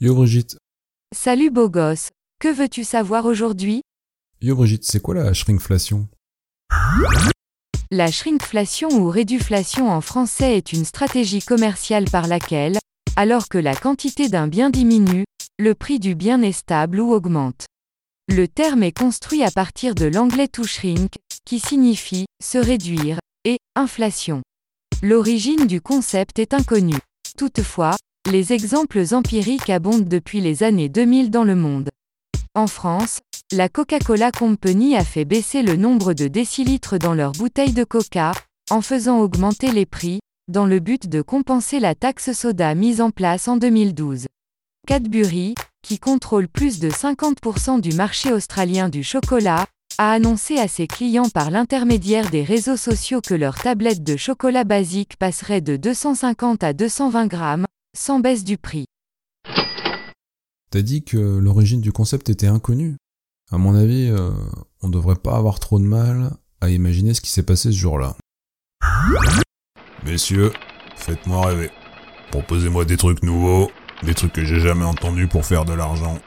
Yo Brigitte. Salut beau gosse, que veux-tu savoir aujourd'hui? Yo Brigitte, c'est quoi la shrinkflation? La shrinkflation ou réduflation en français est une stratégie commerciale par laquelle, alors que la quantité d'un bien diminue, le prix du bien est stable ou augmente. Le terme est construit à partir de l'anglais to shrink, qui signifie se réduire, et inflation. L'origine du concept est inconnue. Toutefois, les exemples empiriques abondent depuis les années 2000 dans le monde. En France, la Coca-Cola Company a fait baisser le nombre de décilitres dans leurs bouteilles de coca, en faisant augmenter les prix, dans le but de compenser la taxe soda mise en place en 2012. Cadbury, qui contrôle plus de 50% du marché australien du chocolat, a annoncé à ses clients par l'intermédiaire des réseaux sociaux que leur tablette de chocolat basique passerait de 250 à 220 grammes, sans baisse du prix. T'as dit que l'origine du concept était inconnue. À mon avis, euh, on devrait pas avoir trop de mal à imaginer ce qui s'est passé ce jour-là. Messieurs, faites-moi rêver. Proposez-moi des trucs nouveaux, des trucs que j'ai jamais entendus pour faire de l'argent.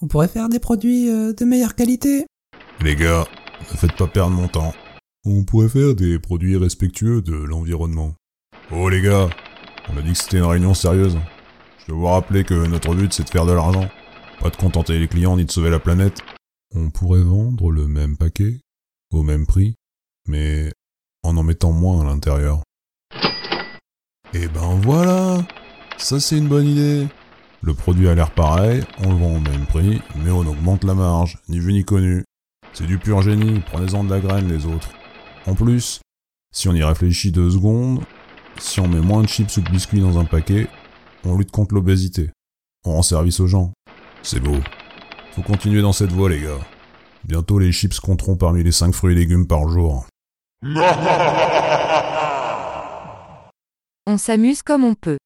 On pourrait faire des produits euh, de meilleure qualité. Les gars, ne faites pas perdre mon temps. On pourrait faire des produits respectueux de l'environnement. Oh les gars, on a dit que c'était une réunion sérieuse. Je dois vous rappeler que notre but c'est de faire de l'argent. Pas de contenter les clients ni de sauver la planète. On pourrait vendre le même paquet, au même prix, mais en en mettant moins à l'intérieur. Eh ben voilà Ça c'est une bonne idée Le produit a l'air pareil, on le vend au même prix, mais on augmente la marge, ni vu ni connu. C'est du pur génie, prenez-en de la graine les autres. En plus, si on y réfléchit deux secondes, si on met moins de chips ou de biscuits dans un paquet, on lutte contre l'obésité. On rend service aux gens. C'est beau. Faut continuer dans cette voie les gars. Bientôt les chips compteront parmi les 5 fruits et légumes par jour. On s'amuse comme on peut.